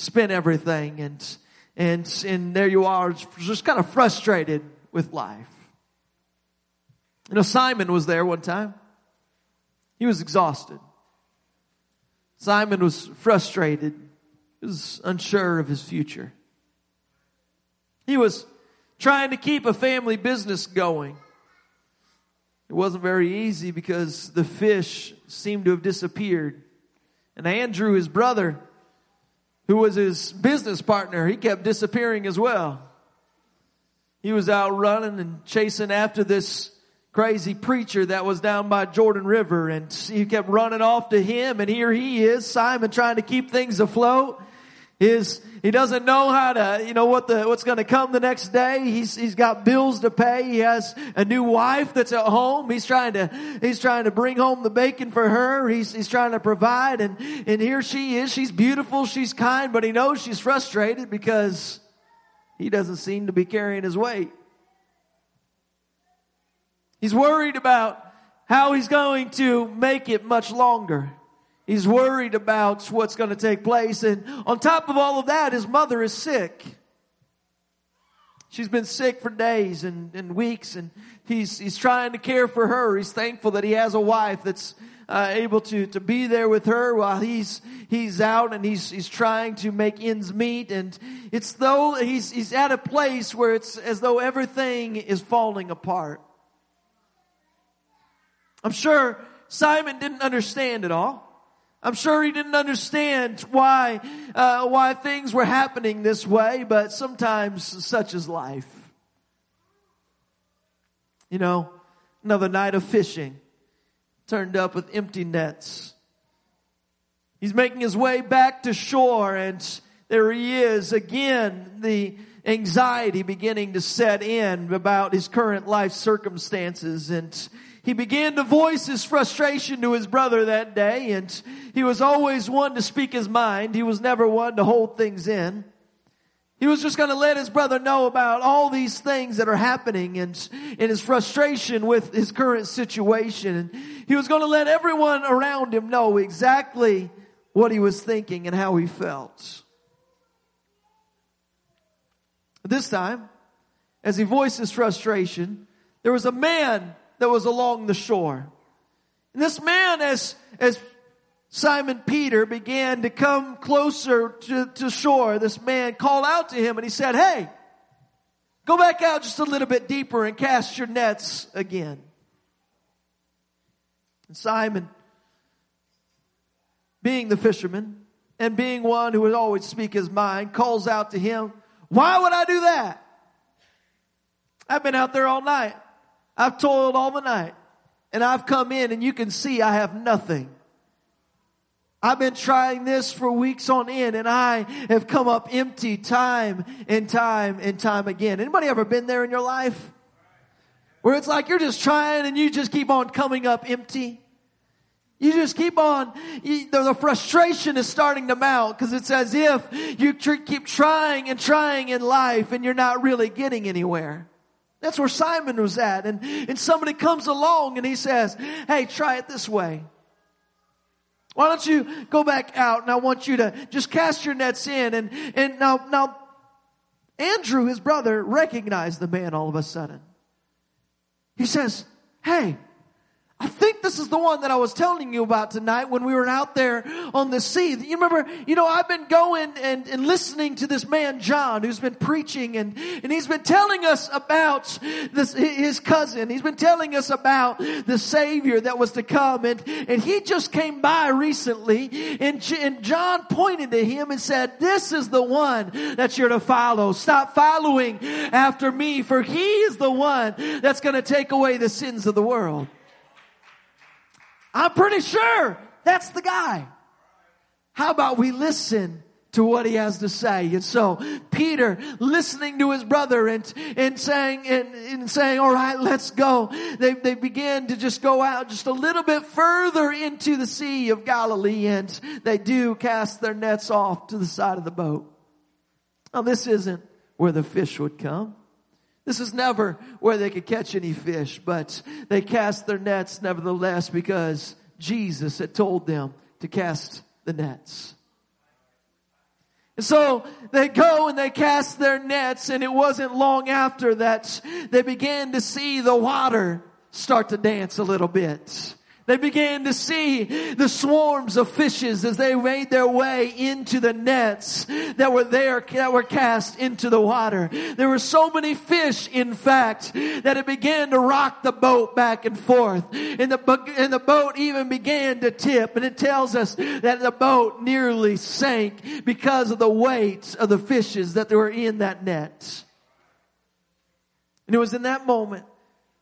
spent everything and, and, and there you are, just kind of frustrated with life. You know, Simon was there one time. He was exhausted. Simon was frustrated. He was unsure of his future. He was trying to keep a family business going. It wasn't very easy because the fish seemed to have disappeared. And Andrew, his brother, who was his business partner, he kept disappearing as well. He was out running and chasing after this crazy preacher that was down by Jordan River and he kept running off to him and here he is, Simon trying to keep things afloat. His, he doesn't know how to, you know, what the, what's going to come the next day. He's, he's got bills to pay. He has a new wife that's at home. He's trying to, he's trying to bring home the bacon for her. He's, he's trying to provide and, and here she is. She's beautiful. She's kind, but he knows she's frustrated because he doesn't seem to be carrying his weight. He's worried about how he's going to make it much longer. He's worried about what's going to take place. And on top of all of that, his mother is sick. She's been sick for days and, and weeks and he's, he's trying to care for her. He's thankful that he has a wife that's uh, able to, to be there with her while he's, he's out and he's, he's trying to make ends meet. And it's though he's, he's at a place where it's as though everything is falling apart. I'm sure Simon didn't understand it all. I'm sure he didn't understand why, uh, why things were happening this way, but sometimes such is life. You know, another night of fishing, turned up with empty nets. He's making his way back to shore and there he is again, the anxiety beginning to set in about his current life circumstances and he began to voice his frustration to his brother that day and he was always one to speak his mind. He was never one to hold things in. He was just going to let his brother know about all these things that are happening and in his frustration with his current situation. And he was going to let everyone around him know exactly what he was thinking and how he felt. This time, as he voiced his frustration, there was a man that was along the shore. And this man, as, as Simon Peter began to come closer to, to shore, this man called out to him and he said, Hey, go back out just a little bit deeper and cast your nets again. And Simon, being the fisherman and being one who would always speak his mind, calls out to him, Why would I do that? I've been out there all night. I've toiled all the night and I've come in and you can see I have nothing. I've been trying this for weeks on end and I have come up empty time and time and time again. Anybody ever been there in your life? Where it's like you're just trying and you just keep on coming up empty. You just keep on, you, the, frustration is starting to mount because it's as if you tr- keep trying and trying in life and you're not really getting anywhere. That's where Simon was at. And, and somebody comes along and he says, Hey, try it this way. Why don't you go back out and I want you to just cast your nets in and, and now, now, Andrew, his brother, recognized the man all of a sudden. He says, Hey, I think this is the one that I was telling you about tonight when we were out there on the sea. You remember, you know, I've been going and, and listening to this man, John, who's been preaching and, and he's been telling us about this, his cousin. He's been telling us about the Savior that was to come and, and he just came by recently and, and John pointed to him and said, this is the one that you're to follow. Stop following after me for he is the one that's going to take away the sins of the world. I'm pretty sure that's the guy. How about we listen to what he has to say. And so Peter listening to his brother and, and saying, and, and saying, all right, let's go. They, they began to just go out just a little bit further into the Sea of Galilee and they do cast their nets off to the side of the boat. Now this isn't where the fish would come. This is never where they could catch any fish, but they cast their nets nevertheless because Jesus had told them to cast the nets. And So they go and they cast their nets and it wasn't long after that they began to see the water start to dance a little bit. They began to see the swarms of fishes as they made their way into the nets that were there, that were cast into the water. There were so many fish, in fact, that it began to rock the boat back and forth. And the, and the boat even began to tip. And it tells us that the boat nearly sank because of the weight of the fishes that were in that net. And it was in that moment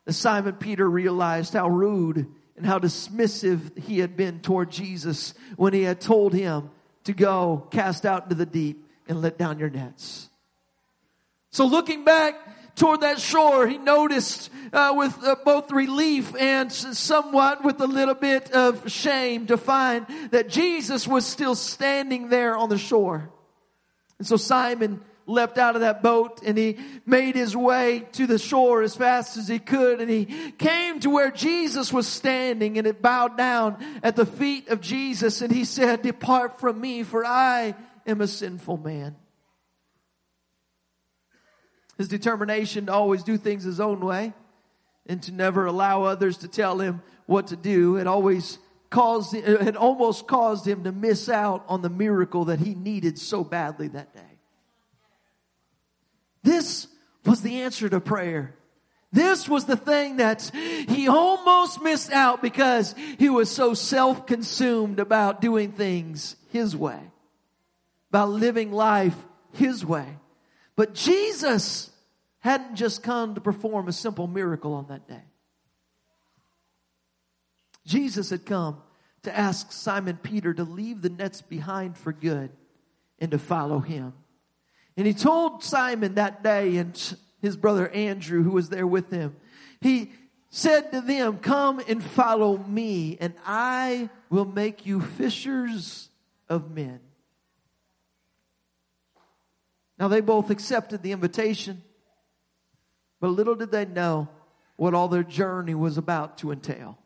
that Simon Peter realized how rude and how dismissive he had been toward Jesus when he had told him to go cast out into the deep and let down your nets. So looking back toward that shore, he noticed uh, with uh, both relief and somewhat with a little bit of shame to find that Jesus was still standing there on the shore. And so Simon leapt out of that boat and he made his way to the shore as fast as he could and he came to where Jesus was standing and it bowed down at the feet of Jesus and he said, depart from me for I am a sinful man. His determination to always do things his own way and to never allow others to tell him what to do had always caused, it almost caused him to miss out on the miracle that he needed so badly that day. This was the answer to prayer. This was the thing that he almost missed out because he was so self-consumed about doing things his way, about living life his way. But Jesus hadn't just come to perform a simple miracle on that day. Jesus had come to ask Simon Peter to leave the nets behind for good and to follow him. And he told Simon that day and his brother Andrew, who was there with him, he said to them, Come and follow me, and I will make you fishers of men. Now they both accepted the invitation, but little did they know what all their journey was about to entail.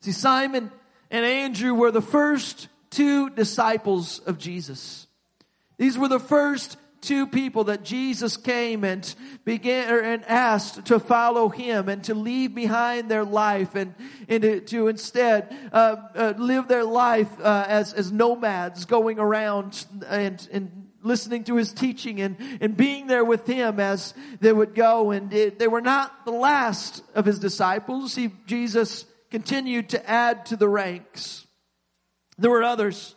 See, Simon and Andrew were the first two disciples of Jesus. These were the first two people that Jesus came and began or, and asked to follow him and to leave behind their life and, and to, to instead uh, uh, live their life uh, as as nomads going around and and listening to his teaching and and being there with him as they would go. And it, they were not the last of his disciples. He Jesus continued to add to the ranks. There were others.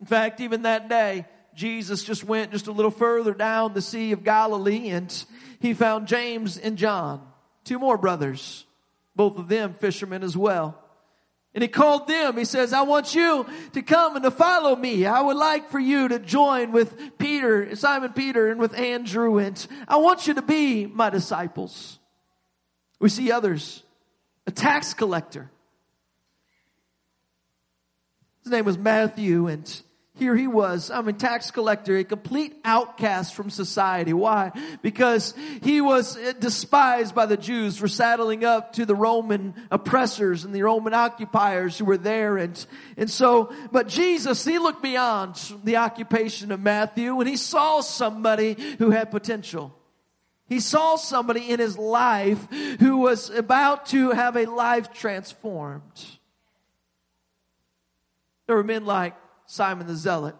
In fact even that day Jesus just went just a little further down the Sea of Galilee and he found James and John, two more brothers, both of them fishermen as well. And he called them. He says, I want you to come and to follow me. I would like for you to join with Peter, Simon Peter and with Andrew and I want you to be my disciples. We see others. A tax collector. His name was Matthew and here he was, I'm a tax collector, a complete outcast from society. Why? Because he was uh, despised by the Jews for saddling up to the Roman oppressors and the Roman occupiers who were there. And, and so, but Jesus, he looked beyond the occupation of Matthew and he saw somebody who had potential. He saw somebody in his life who was about to have a life transformed. There were men like Simon the Zealot.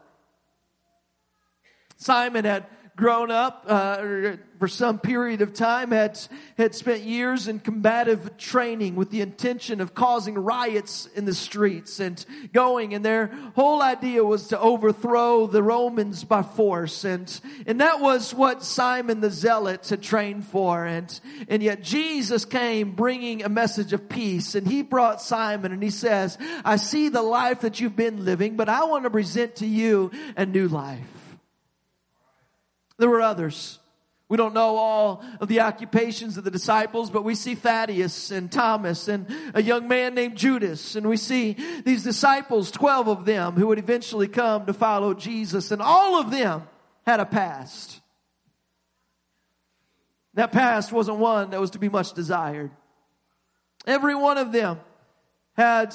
Simon had grown up uh, for some period of time, had, had spent years in combative training with the intention of causing riots in the streets and going, and their whole idea was to overthrow the Romans by force. And, and that was what Simon the Zealot had trained for. And, and yet Jesus came bringing a message of peace, and he brought Simon and he says, I see the life that you've been living, but I want to present to you a new life. There were others. We don't know all of the occupations of the disciples, but we see Thaddeus and Thomas and a young man named Judas. And we see these disciples, 12 of them, who would eventually come to follow Jesus. And all of them had a past. That past wasn't one that was to be much desired. Every one of them had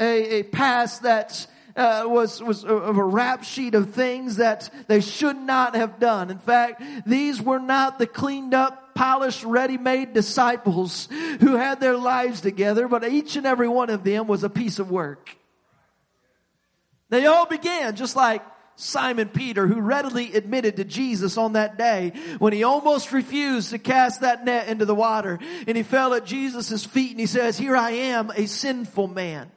a, a past that uh, was was of a rap sheet of things that they should not have done. In fact, these were not the cleaned up, polished, ready-made disciples who had their lives together, but each and every one of them was a piece of work. They all began just like Simon Peter, who readily admitted to Jesus on that day when he almost refused to cast that net into the water. And he fell at Jesus' feet and he says, Here I am, a sinful man.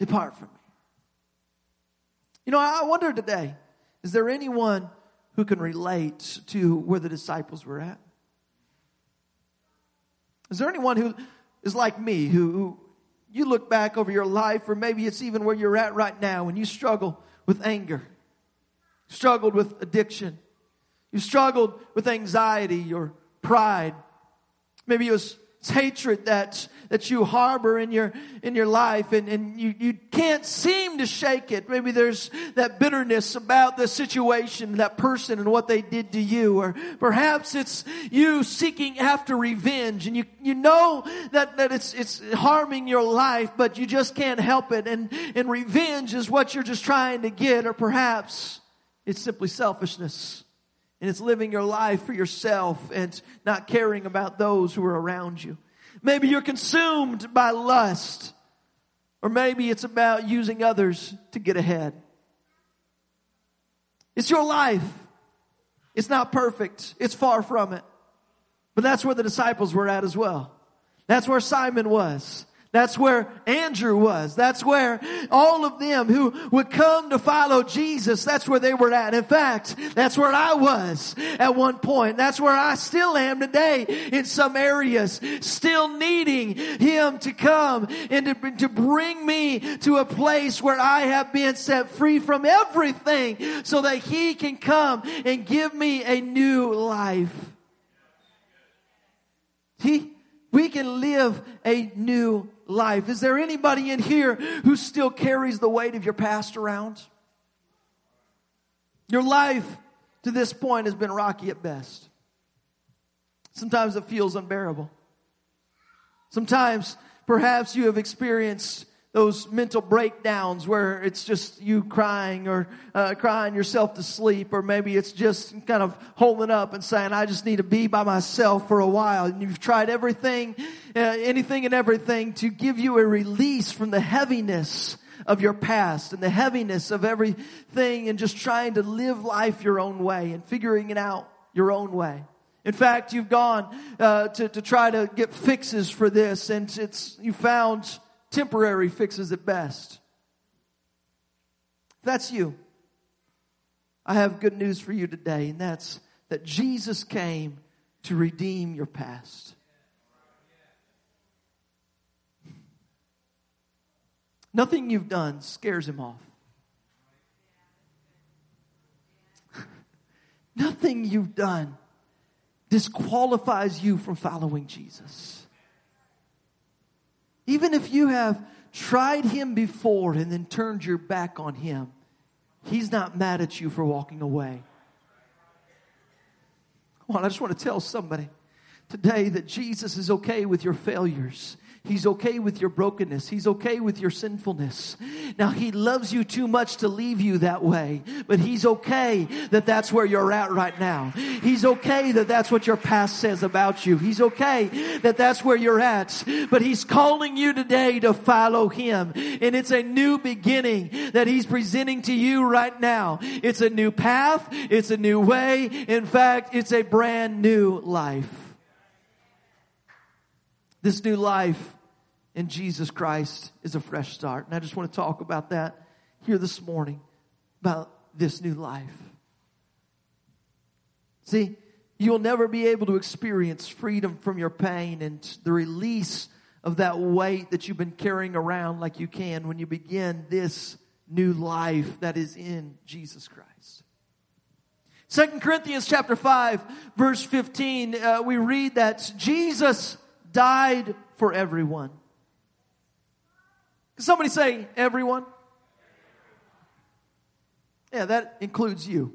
Depart from me. You know, I wonder today, is there anyone who can relate to where the disciples were at? Is there anyone who is like me, who, who you look back over your life, or maybe it's even where you're at right now, and you struggle with anger, struggled with addiction, you struggled with anxiety or pride. Maybe it was hatred that that you harbor in your in your life and, and you, you can't seem to shake it. Maybe there's that bitterness about the situation, that person and what they did to you. Or perhaps it's you seeking after revenge and you, you know that, that it's it's harming your life, but you just can't help it. And and revenge is what you're just trying to get, or perhaps it's simply selfishness and it's living your life for yourself and not caring about those who are around you. Maybe you're consumed by lust, or maybe it's about using others to get ahead. It's your life. It's not perfect. It's far from it. But that's where the disciples were at as well. That's where Simon was. That's where Andrew was. That's where all of them who would come to follow Jesus, that's where they were at. In fact, that's where I was at one point. That's where I still am today in some areas, still needing Him to come and to, to bring me to a place where I have been set free from everything so that He can come and give me a new life. He, we can live a new life. Is there anybody in here who still carries the weight of your past around? Your life to this point has been rocky at best. Sometimes it feels unbearable. Sometimes perhaps you have experienced those mental breakdowns where it's just you crying or uh, crying yourself to sleep, or maybe it's just kind of holding up and saying, I just need to be by myself for a while. And you've tried everything, uh, anything and everything to give you a release from the heaviness of your past and the heaviness of everything and just trying to live life your own way and figuring it out your own way. In fact, you've gone uh, to, to try to get fixes for this and it's, you found temporary fixes at best. If that's you, I have good news for you today, and that's that Jesus came to redeem your past. Nothing you've done scares him off. Nothing you've done disqualifies you from following Jesus. Even if you have tried him before and then turned your back on him, he's not mad at you for walking away. Come on, I just want to tell somebody today that Jesus is okay with your failures. He's okay with your brokenness. He's okay with your sinfulness. Now, He loves you too much to leave you that way, but He's okay that that's where you're at right now. He's okay that that's what your past says about you. He's okay that that's where you're at, but He's calling you today to follow Him. And it's a new beginning that He's presenting to you right now. It's a new path. It's a new way. In fact, it's a brand new life. This new life in Jesus Christ is a fresh start. And I just want to talk about that here this morning, about this new life. See, you'll never be able to experience freedom from your pain and the release of that weight that you've been carrying around like you can when you begin this new life that is in Jesus Christ. Second Corinthians chapter 5 verse 15, uh, we read that Jesus died for everyone. Can somebody say everyone? Yeah, that includes you.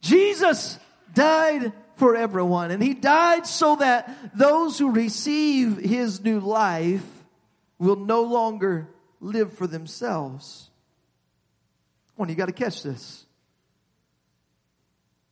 Jesus died for everyone, and he died so that those who receive his new life will no longer live for themselves. Come on, you got to catch this.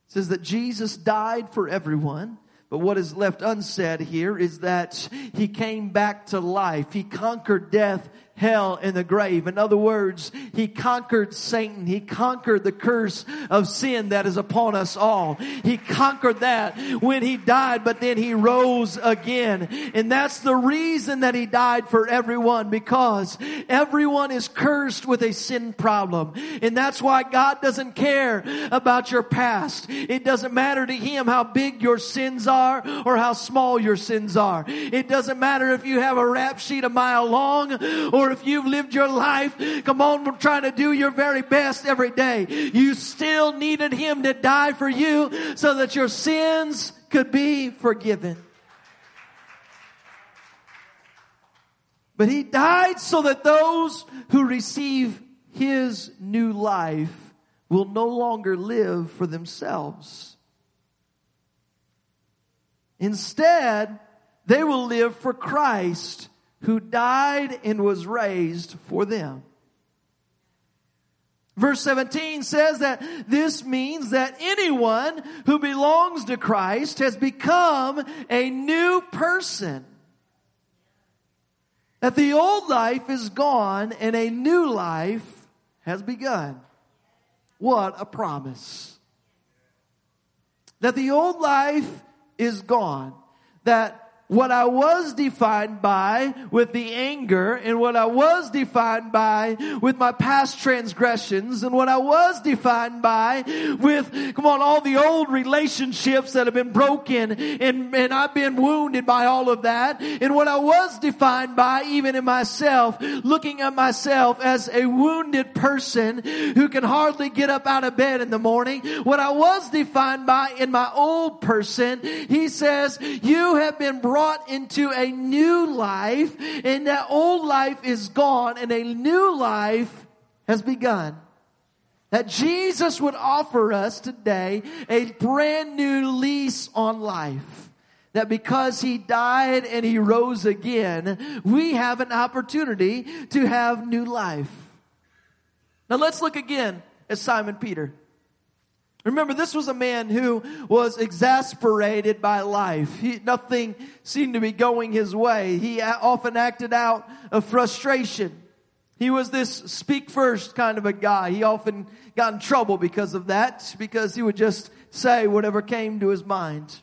It says that Jesus died for everyone. But what is left unsaid here is that he came back to life. He conquered death hell, and the grave. In other words, He conquered Satan. He conquered the curse of sin that is upon us all. He conquered that when He died, but then He rose again. And that's the reason that He died for everyone because everyone is cursed with a sin problem. And that's why God doesn't care about your past. It doesn't matter to Him how big your sins are or how small your sins are. It doesn't matter if you have a rap sheet a mile long or if you've lived your life, come on, trying to do your very best every day. You still needed Him to die for you so that your sins could be forgiven. But He died so that those who receive His new life will no longer live for themselves. Instead, they will live for Christ who died and was raised for them. Verse 17 says that this means that anyone who belongs to Christ has become a new person. That the old life is gone and a new life has begun. What a promise. That the old life is gone. That what I was defined by with the anger and what I was defined by with my past transgressions and what I was defined by with, come on, all the old relationships that have been broken and, and I've been wounded by all of that and what I was defined by even in myself, looking at myself as a wounded person who can hardly get up out of bed in the morning, what I was defined by in my old person, he says, you have been brought brought into a new life and that old life is gone and a new life has begun. That Jesus would offer us today a brand new lease on life. That because He died and He rose again, we have an opportunity to have new life. Now let's look again at Simon Peter. Remember, this was a man who was exasperated by life. He, nothing seemed to be going his way. He often acted out of frustration. He was this speak first kind of a guy. He often got in trouble because of that, because he would just say whatever came to his mind.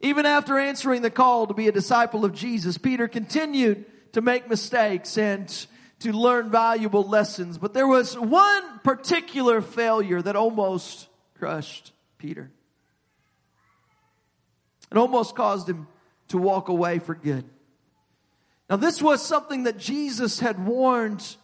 Even after answering the call to be a disciple of Jesus, Peter continued to make mistakes and to learn valuable lessons. But there was one particular failure that almost crushed Peter. It almost caused him to walk away for good. Now, this was something that Jesus had warned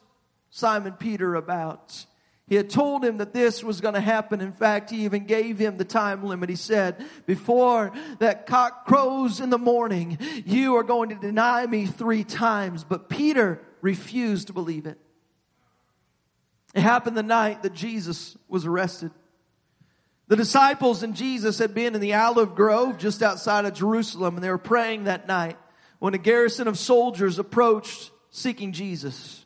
Simon Peter about. He had told him that this was going to happen. In fact, he even gave him the time limit. He said, before that cock crows in the morning, you are going to deny me three times. But Peter refused to believe it. It happened the night that Jesus was arrested. The disciples and Jesus had been in the olive grove just outside of Jerusalem and they were praying that night when a garrison of soldiers approached seeking Jesus.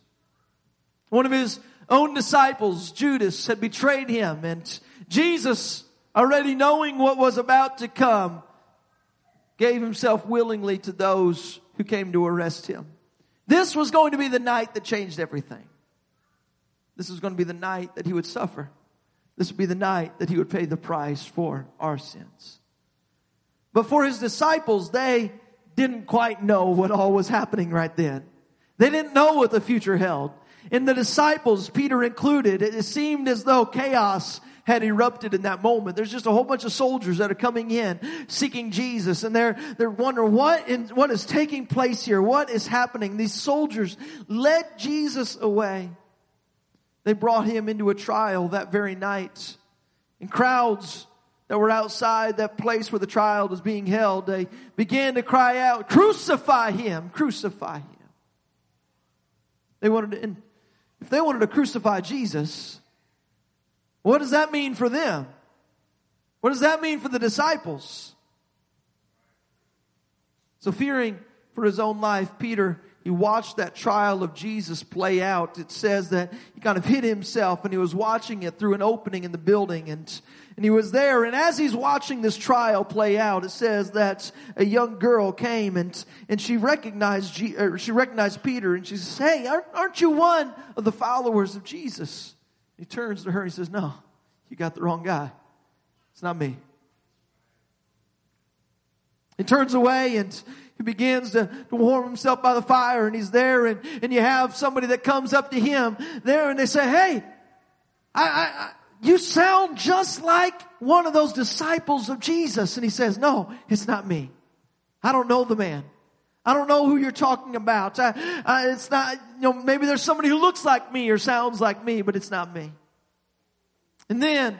One of his own disciples, Judas, had betrayed him and Jesus, already knowing what was about to come, gave himself willingly to those who came to arrest him. This was going to be the night that changed everything. This was going to be the night that he would suffer. This would be the night that he would pay the price for our sins. But for his disciples, they didn't quite know what all was happening right then. They didn't know what the future held. And the disciples, Peter included, it seemed as though chaos had erupted in that moment. There's just a whole bunch of soldiers that are coming in seeking Jesus and they're, they're wondering what, in, what is taking place here? What is happening? These soldiers led Jesus away. They brought him into a trial that very night. And crowds that were outside that place where the trial was being held, they began to cry out, crucify him, crucify him. They wanted to, and if they wanted to crucify Jesus, what does that mean for them? What does that mean for the disciples? So fearing for his own life, Peter he watched that trial of Jesus play out, it says that he kind of hid himself and he was watching it through an opening in the building and, and he was there. And as he's watching this trial play out, it says that a young girl came and, and she recognized, G, she recognized Peter and she says, Hey, aren't, aren't you one of the followers of Jesus? He turns to her and he says, No, you got the wrong guy. It's not me. He turns away and he begins to, to warm himself by the fire and he's there and, and you have somebody that comes up to him there and they say, Hey, I, I, I you sound just like one of those disciples of Jesus. And he says, no, it's not me. I don't know the man. I don't know who you're talking about. I, I, it's not, you know, maybe there's somebody who looks like me or sounds like me, but it's not me. And then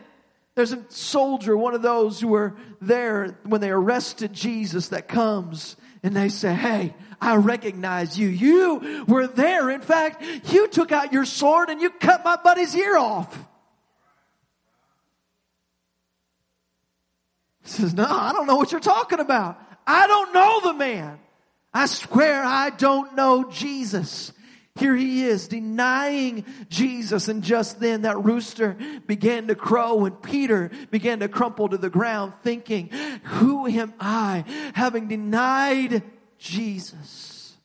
there's a soldier, one of those who were there when they arrested Jesus that comes and they say, Hey, I recognize you. You were there. In fact, you took out your sword and you cut my buddy's ear off. He says, No, I don't know what you're talking about. I don't know the man. I swear I don't know Jesus. Here he is denying Jesus. And just then that rooster began to crow and Peter began to crumple to the ground thinking, who am I having denied Jesus?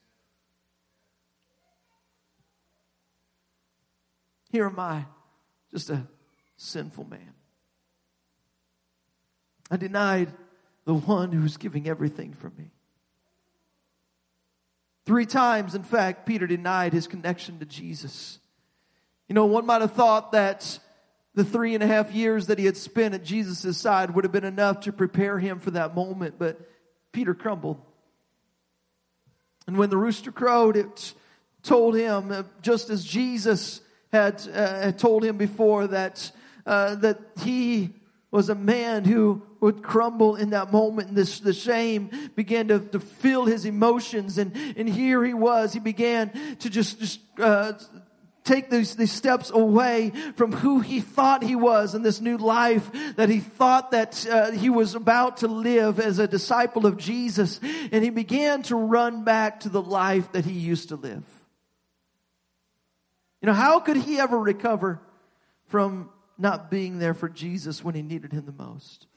Here am I, just a sinful man. I denied the one who's giving everything for me. Three times, in fact, Peter denied his connection to Jesus. You know, one might have thought that the three and a half years that he had spent at Jesus' side would have been enough to prepare him for that moment, but Peter crumbled. And when the rooster crowed, it told him, uh, just as Jesus had, uh, had told him before, that, uh, that he was a man who would crumble in that moment and this, the shame began to, to fill his emotions and, and here he was, he began to just, just, uh, take these, these steps away from who he thought he was and this new life that he thought that uh, he was about to live as a disciple of Jesus. And he began to run back to the life that he used to live. You know, how could he ever recover from not being there for Jesus when he needed him the most.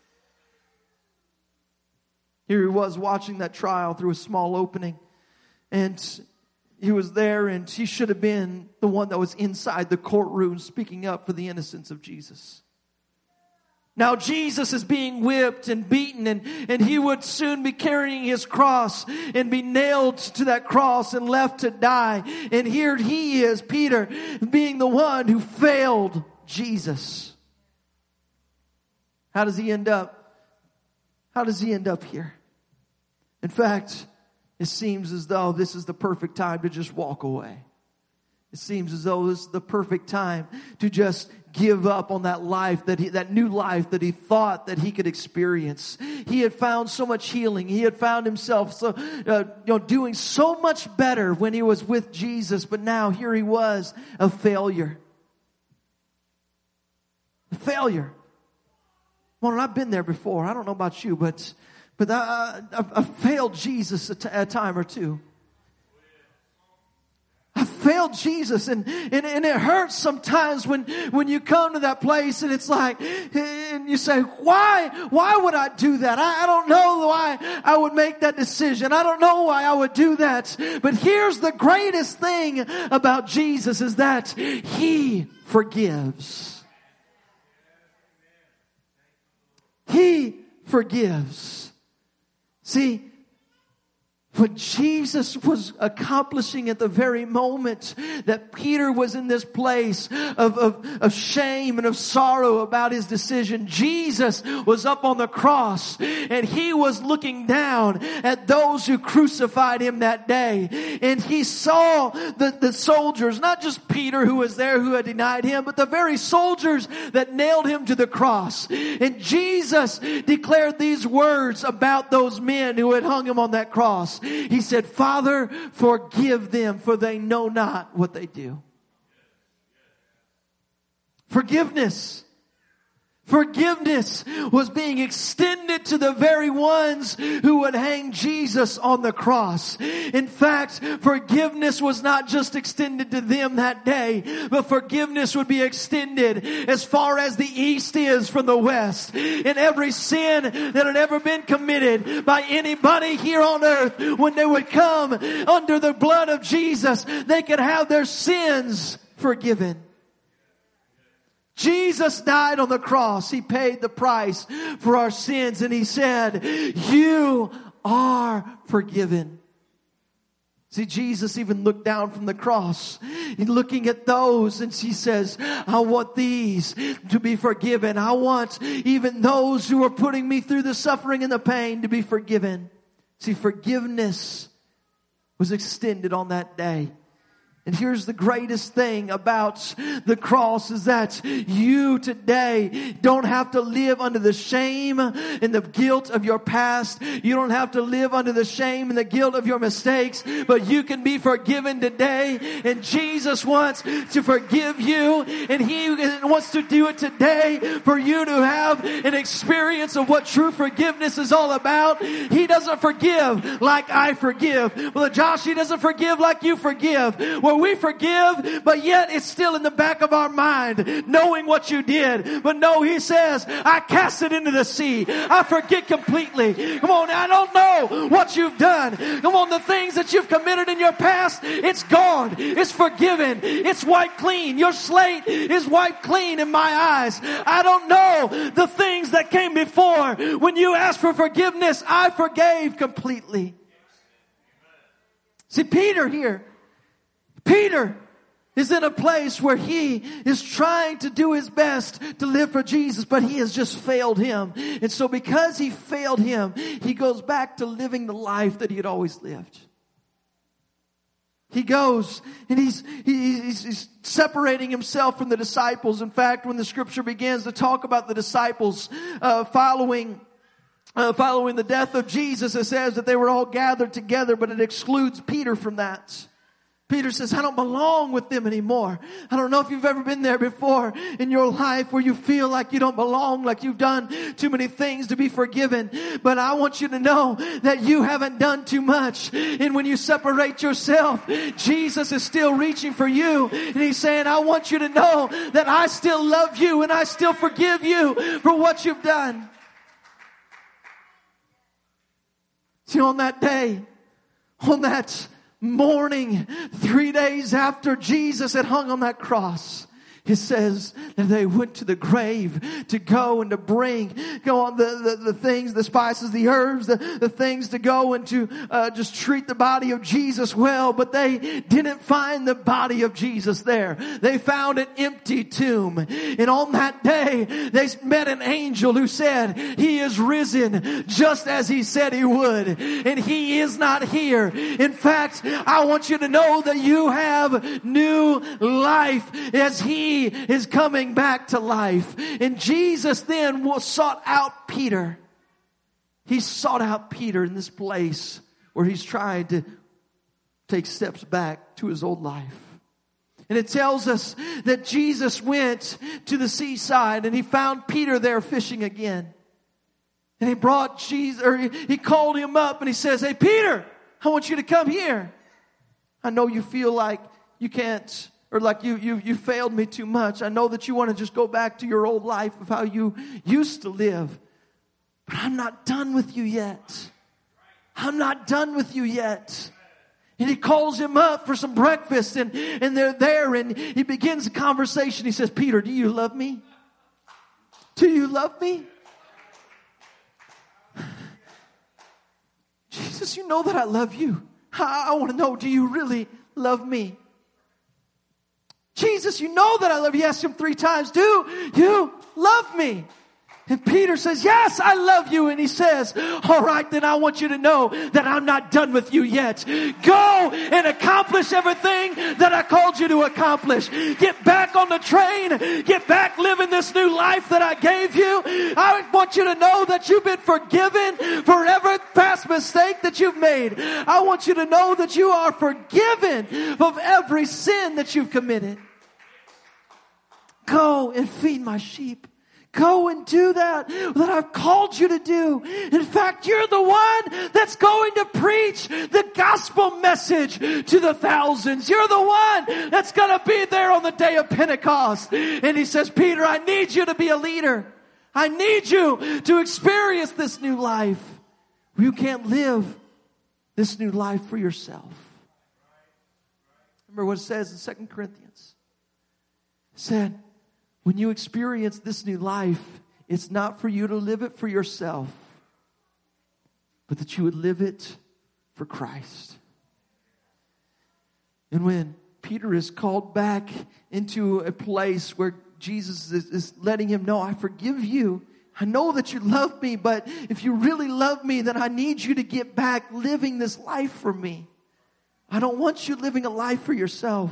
Here he was watching that trial through a small opening, and he was there, and he should have been the one that was inside the courtroom speaking up for the innocence of Jesus. Now Jesus is being whipped and beaten and, and he would soon be carrying his cross and be nailed to that cross and left to die. And here he is, Peter, being the one who failed Jesus. How does he end up? How does he end up here? In fact, it seems as though this is the perfect time to just walk away. It seems as though this is the perfect time to just give up on that life that he, that new life that he thought that he could experience. He had found so much healing. He had found himself so, uh, you know, doing so much better when he was with Jesus, but now here he was, a failure failure. Well, I've been there before. I don't know about you, but but I, have failed Jesus a, t- a time or two. I failed Jesus and, and, and it hurts sometimes when, when you come to that place and it's like, and you say, why, why would I do that? I, I don't know why I would make that decision. I don't know why I would do that. But here's the greatest thing about Jesus is that He forgives. He forgives. See, what Jesus was accomplishing at the very moment that Peter was in this place of, of, of, shame and of sorrow about his decision. Jesus was up on the cross and he was looking down at those who crucified him that day. And he saw the, the soldiers, not just Peter who was there who had denied him, but the very soldiers that nailed him to the cross. And Jesus declared these words about those men who had hung him on that cross. He said, Father, forgive them for they know not what they do. Forgiveness. Forgiveness was being extended to the very ones who would hang Jesus on the cross. In fact, forgiveness was not just extended to them that day, but forgiveness would be extended as far as the east is from the west. In every sin that had ever been committed by anybody here on earth, when they would come under the blood of Jesus, they could have their sins forgiven. Jesus died on the cross. He paid the price for our sins and he said, you are forgiven. See, Jesus even looked down from the cross, looking at those, and he says, I want these to be forgiven. I want even those who are putting me through the suffering and the pain to be forgiven. See, forgiveness was extended on that day. And here's the greatest thing about the cross is that you today don't have to live under the shame and the guilt of your past. You don't have to live under the shame and the guilt of your mistakes, but you can be forgiven today. And Jesus wants to forgive you and He wants to do it today for you to have an experience of what true forgiveness is all about. He doesn't forgive like I forgive. Well, Josh, He doesn't forgive like you forgive. Well, where we forgive, but yet it's still in the back of our mind, knowing what you did. But no, he says, I cast it into the sea. I forget completely. Come on, I don't know what you've done. Come on, the things that you've committed in your past, it's gone. It's forgiven. It's wiped clean. Your slate is wiped clean in my eyes. I don't know the things that came before. When you asked for forgiveness, I forgave completely. See, Peter here, Peter is in a place where he is trying to do his best to live for Jesus, but he has just failed him. And so because he failed him, he goes back to living the life that he had always lived. He goes and he's, he's, he's, separating himself from the disciples. In fact, when the scripture begins to talk about the disciples uh, following uh, following the death of Jesus, it says that they were all gathered together, but it excludes Peter from that. Peter says, I don't belong with them anymore. I don't know if you've ever been there before in your life where you feel like you don't belong, like you've done too many things to be forgiven. But I want you to know that you haven't done too much. And when you separate yourself, Jesus is still reaching for you. And he's saying, I want you to know that I still love you and I still forgive you for what you've done. See, on that day, on that morning, three days after Jesus had hung on that cross, it says that they went to the grave to go and to bring, go on the, the, the things, the spices, the herbs, the, the things to go and to uh, just treat the body of Jesus well, but they didn't find the body of Jesus there. They found an empty tomb. And on that day, they met an angel who said, he is risen just as he said he would. And he is not here. In fact, I want you to know that you have new life as he is coming back to life. And Jesus then sought out Peter. He sought out Peter in this place where he's trying to take steps back to his old life. And it tells us that Jesus went to the seaside and he found Peter there fishing again. And he brought Jesus, or he called him up and he says, Hey, Peter, I want you to come here. I know you feel like you can't or like you, you, you failed me too much. I know that you want to just go back to your old life of how you used to live. But I'm not done with you yet. I'm not done with you yet. And he calls him up for some breakfast and, and they're there and he begins a conversation. He says, Peter, do you love me? Do you love me? Jesus, you know that I love you. I, I want to know, do you really love me? Jesus, you know that I love you. He asked him three times, do you love me? And Peter says, yes, I love you. And he says, all right, then I want you to know that I'm not done with you yet. Go and accomplish everything that I called you to accomplish. Get back on the train. Get back living this new life that I gave you. I want you to know that you've been forgiven for every past mistake that you've made. I want you to know that you are forgiven of every sin that you've committed. Go and feed my sheep. Go and do that that I've called you to do. In fact, you're the one that's going to preach the gospel message to the thousands. You're the one that's going to be there on the day of Pentecost. And he says, Peter, I need you to be a leader. I need you to experience this new life. You can't live this new life for yourself. Remember what it says in Second Corinthians. It said, when you experience this new life, it's not for you to live it for yourself, but that you would live it for Christ. And when Peter is called back into a place where Jesus is, is, letting him know, I forgive you. I know that you love me, but if you really love me, then I need you to get back living this life for me. I don't want you living a life for yourself.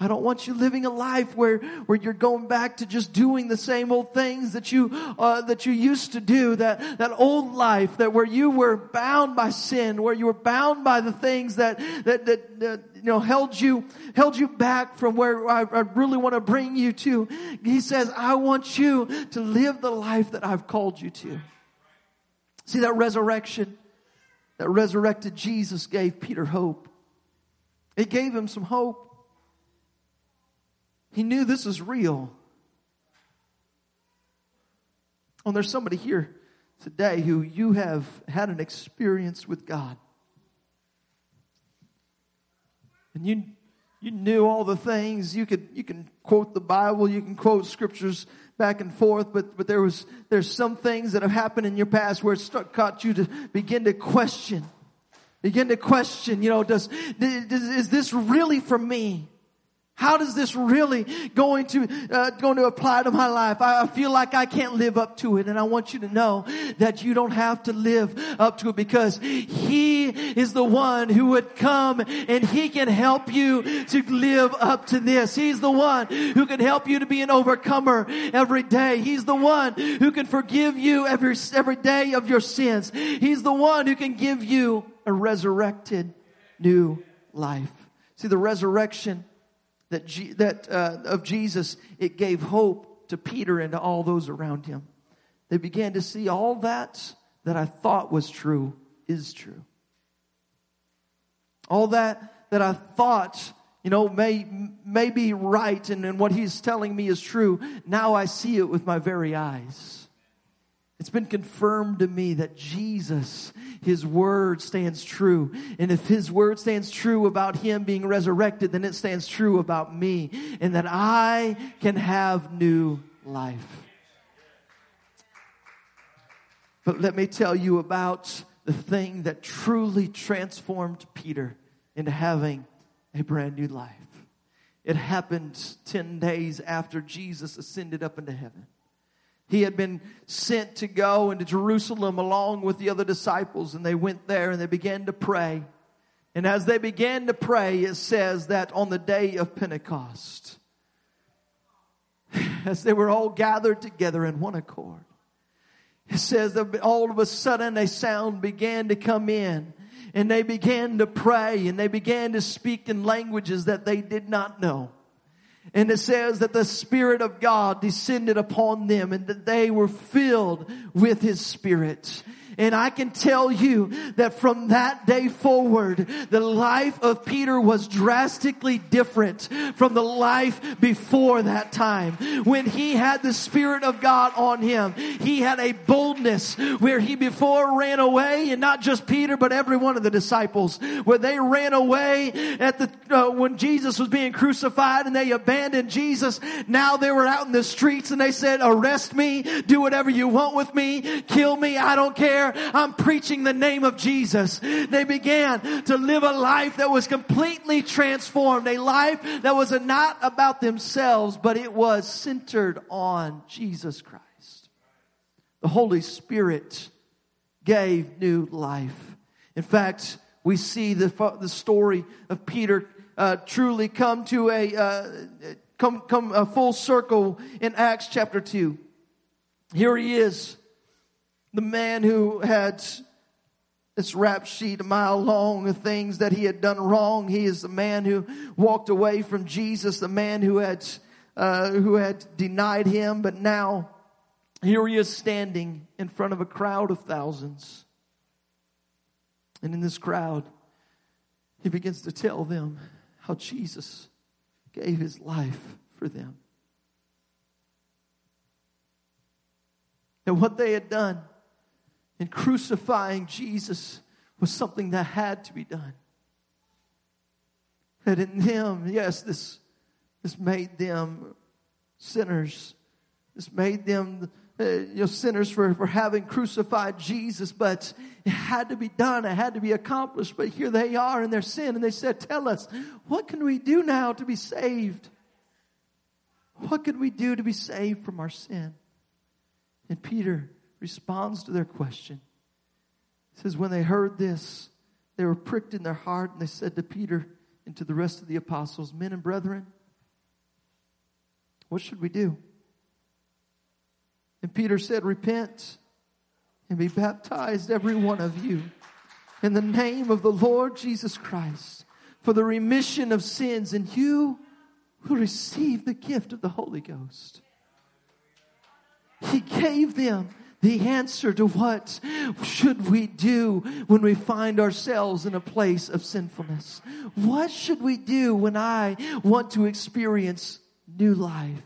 I don't want you living a life where, where you're going back to just doing the same old things that you, uh, that you used to do, that, that old life, that where you were bound by sin, where you were bound by the things that, that, that, that you know, held you, held you back from where I, I really want to bring you to. He says, I want you to live the life that I've called you to. See that resurrection, that resurrected Jesus gave Peter hope. It gave him some hope. He knew this was real. Oh, there's somebody here today who you have had an experience with God. And you you knew all the things. You could you can quote the Bible, you can quote scriptures back and forth, but but there was there's some things that have happened in your past where it's caught you to begin to question. Begin to question, you know, does, does is this really for me? How does this really going to uh, going to apply to my life? I, I feel like I can't live up to it, and I want you to know that you don't have to live up to it because He is the one who would come and He can help you to live up to this. He's the one who can help you to be an overcomer every day. He's the one who can forgive you every every day of your sins. He's the one who can give you a resurrected new life. See the resurrection that, G, that uh, of Jesus, it gave hope to Peter and to all those around him. They began to see all that that I thought was true is true. All that that I thought, you know, may, may be right and, and what he's telling me is true. Now I see it with my very eyes. It's been confirmed to me that Jesus, His Word stands true. And if His Word stands true about Him being resurrected, then it stands true about me and that I can have new life. But let me tell you about the thing that truly transformed Peter into having a brand new life. It happened 10 days after Jesus ascended up into heaven. He had been sent to go into Jerusalem along with the other disciples, and they went there and they began to pray. And as they began to pray, it says that on the day of Pentecost, as they were all gathered together in one accord, it says that all of a sudden a sound began to come in and they began to pray and they began to speak in languages that they did not know. And it says that the Spirit of God descended upon them and that they were filled with His Spirit. And I can tell you that from that day forward, the life of Peter was drastically different from the life before that time. When he had the Spirit of God on him, he had a boldness where he before ran away and not just Peter, but every one of the disciples, where they ran away at the, uh, when Jesus was being crucified and they abandoned Jesus. Now they were out in the streets and they said, arrest me, do whatever you want with me, kill me, I don't care. I'm preaching the name of Jesus. They began to live a life that was completely transformed, a life that was not about themselves, but it was centered on Jesus Christ. The Holy Spirit gave new life. In fact, we see the, the story of Peter uh, truly come to a uh, come come a full circle in Acts chapter two. Here he is the man who had this rap sheet a mile long of things that he had done wrong. He is the man who walked away from Jesus, the man who had uh, who had denied him, but now here he is standing in front of a crowd of thousands. And in this crowd, he begins to tell them how Jesus gave his life for them. And what they had done in crucifying Jesus was something that had to be done. That in them, yes, this, this made them sinners. This made them uh, you know, sinners for, for having crucified Jesus, but it had to be done. It had to be accomplished. But here they are in their sin and they said, tell us, what can we do now to be saved? What can we do to be saved from our sin? And Peter responds to their question. He says, when they heard this, they were pricked in their heart and they said to Peter and to the rest of the apostles, men and brethren, what should we do? And Peter said, Repent and be baptized, every one of you, in the name of the Lord Jesus Christ for the remission of sins, and you will receive the gift of the Holy Ghost. He gave them the answer to what should we do when we find ourselves in a place of sinfulness. What should we do when I want to experience new life?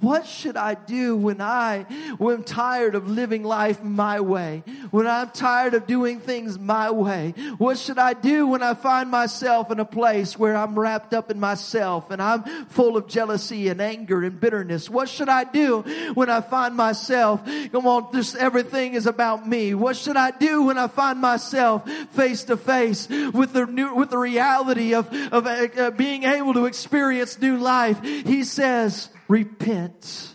What should I do when I I'm tired of living life my way? When I'm tired of doing things my way? What should I do when I find myself in a place where I'm wrapped up in myself and I'm full of jealousy and anger and bitterness? What should I do when I find myself, come on, just everything is about me? What should I do when I find myself face to face with the new, with the reality of, of uh, being able to experience new life? He says, repent.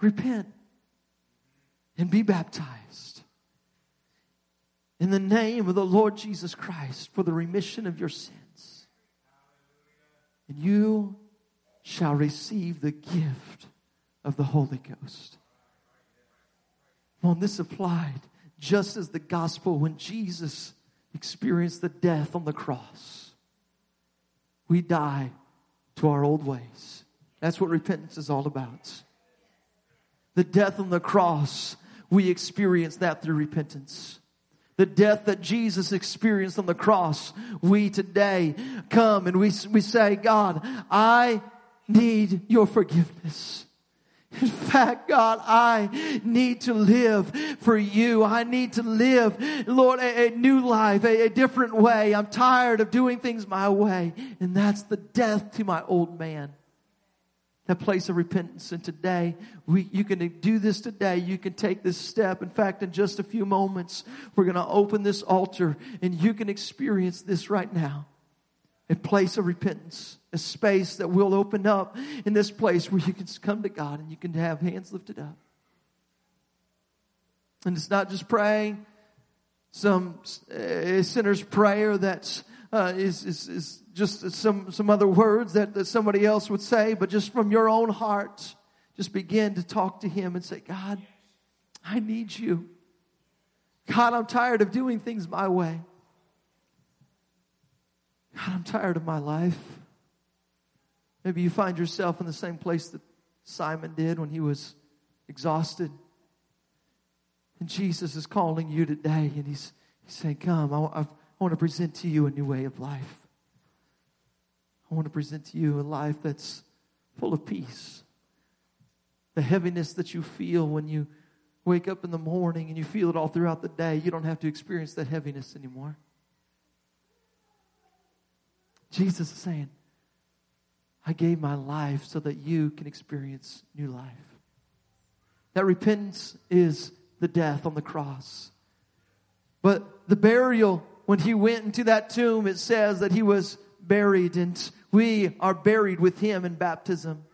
Repent and be baptized in the name of the Lord Jesus Christ for the remission of your sins. And you shall receive the gift of the Holy Ghost. On this applied just as the gospel when Jesus experienced the death on the cross we die to our old ways. That's what repentance is all about. The death on the cross, we experience that through repentance. The death that Jesus experienced on the cross, we today come and we, we say, God, I need your forgiveness. In fact, God, I need to live for you. I need to live, Lord, a, a new life, a, a, different way. I'm tired of doing things my way. And that's the death to my old man. That place of repentance. And today, we, you can do this today. You can take this step. In fact, in just a few moments, we're going to open this altar and you can experience this right now. A place of repentance a space that will open up in this place where you can come to God and you can have hands lifted up. And it's not just praying some uh, sinner's prayer that's uh, is is, is just some, some other words that, that somebody else would say, but just from your own heart, just begin to talk to Him and say, God, I need you. God, I'm tired of doing things my way. God, I'm tired of my life. Maybe you find yourself in the same place that Simon did when he was exhausted. And Jesus is calling you today and he's, he's saying, Come, I, I want to present to you a new way of life. I want to present to you a life that's full of peace. The heaviness that you feel when you wake up in the morning and you feel it all throughout the day, you don't have to experience that heaviness anymore. Jesus is saying, I gave my life so that you can experience new life. That repentance is the death on the cross. But the burial, when he went into that tomb, it says that he was buried and we are buried with him in baptism.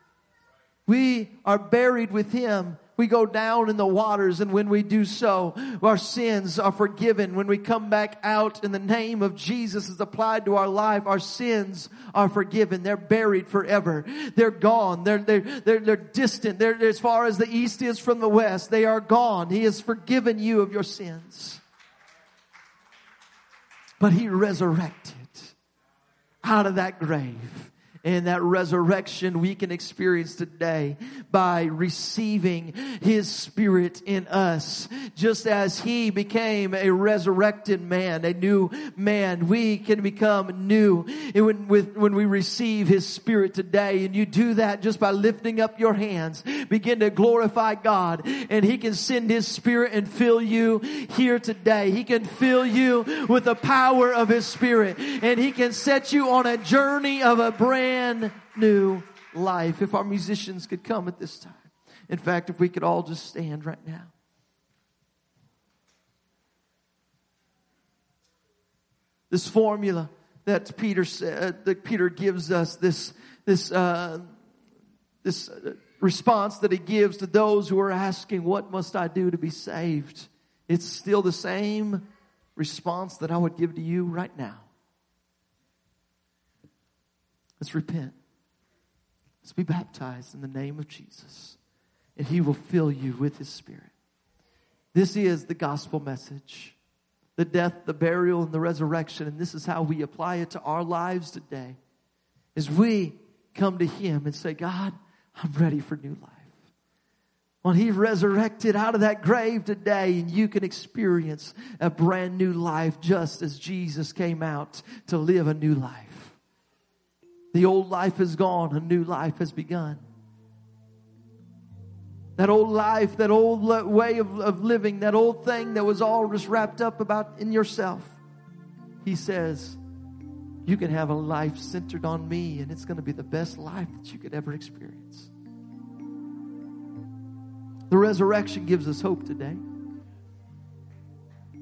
We are buried with him we go down in the waters and when we do so, our sins are forgiven. When we come back out in the name of Jesus is applied to our life, our sins are forgiven. They're buried forever. They're gone. They're, they're, they're, they're distant. They're as far as the east is from the west. They are gone. He has forgiven you of your sins. But he resurrected out of that grave And that resurrection we can experience today by receiving His Spirit in us. Just as He became a resurrected man, a new man, we can become new when, with, when we receive His Spirit today. And you do that just by lifting up your hands. Begin to glorify God and He can send His Spirit and fill you here today. He can fill you with the power of His Spirit and He can set you on a journey of a brand brand new life. If our musicians could come at this time. In fact, if we could all just stand right now. This formula that Peter said, that Peter gives us, this, this, uh, this response that he gives to those who are asking, what must I do to be saved? It's still the same response that I would give to you right now. Let's repent. Let's be baptized in the name of Jesus, and He will fill you with His Spirit. This is the gospel message the death, the burial, and the resurrection. And this is how we apply it to our lives today. As we come to Him and say, God, I'm ready for new life. When He resurrected out of that grave today, and you can experience a brand new life just as Jesus came out to live a new life. The old life is gone, a new life has begun. That old life, that old way of, of living, that old thing that was all just wrapped up about in yourself. He says, you can have a life centered on me and it's going to be the best life that you could ever experience. The resurrection gives us hope today.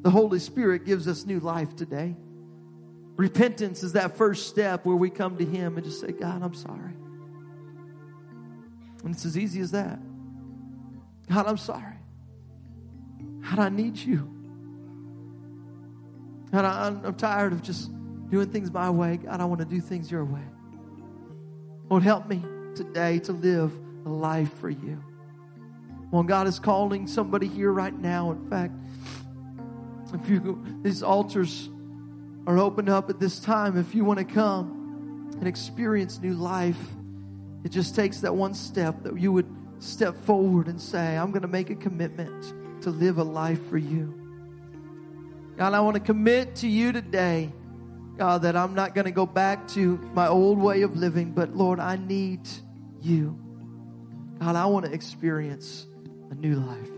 The Holy Spirit gives us new life today. Repentance is that first step where we come to Him and just say, God, I'm sorry. And it's as easy as that. God, I'm sorry. God, I need you. God, I'm tired of just doing things my way. God, I want to do things your way. Lord, help me today to live a life for you. Well, God is calling somebody here right now. In fact, if you these altars are open up at this time. If you want to come and experience new life, it just takes that one step that you would step forward and say, I'm going to make a commitment to live a life for you. God, I want to commit to you today, God, that I'm not going to go back to my old way of living, but Lord, I need you. God, I want to experience a new life.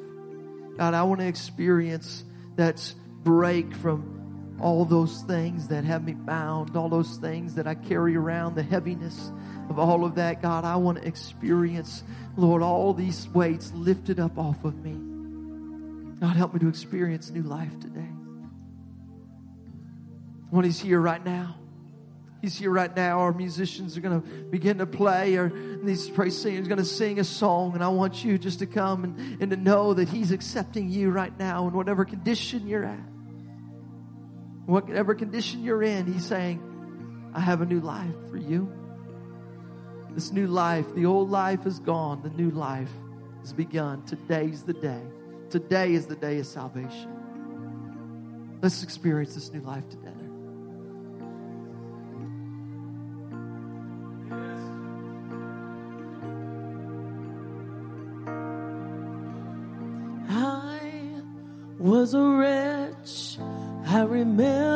God, I want to experience that break from all those things that have me bound, all those things that I carry around, the heaviness of all of that. God, I want to experience, Lord, all these weights lifted up off of me. God, help me to experience new life today. When He's here right now, He's here right now. Our musicians are going to begin to play, or these praise singers are going to sing a song, and I want you just to come and, and to know that He's accepting you right now in whatever condition you're at whatever condition you're in, He's saying, I have a new life for you. This new life, the old life is gone, the new life has begun. Today's the day. Today is the day of salvation. Let's experience this new life together. I was a wretch I remember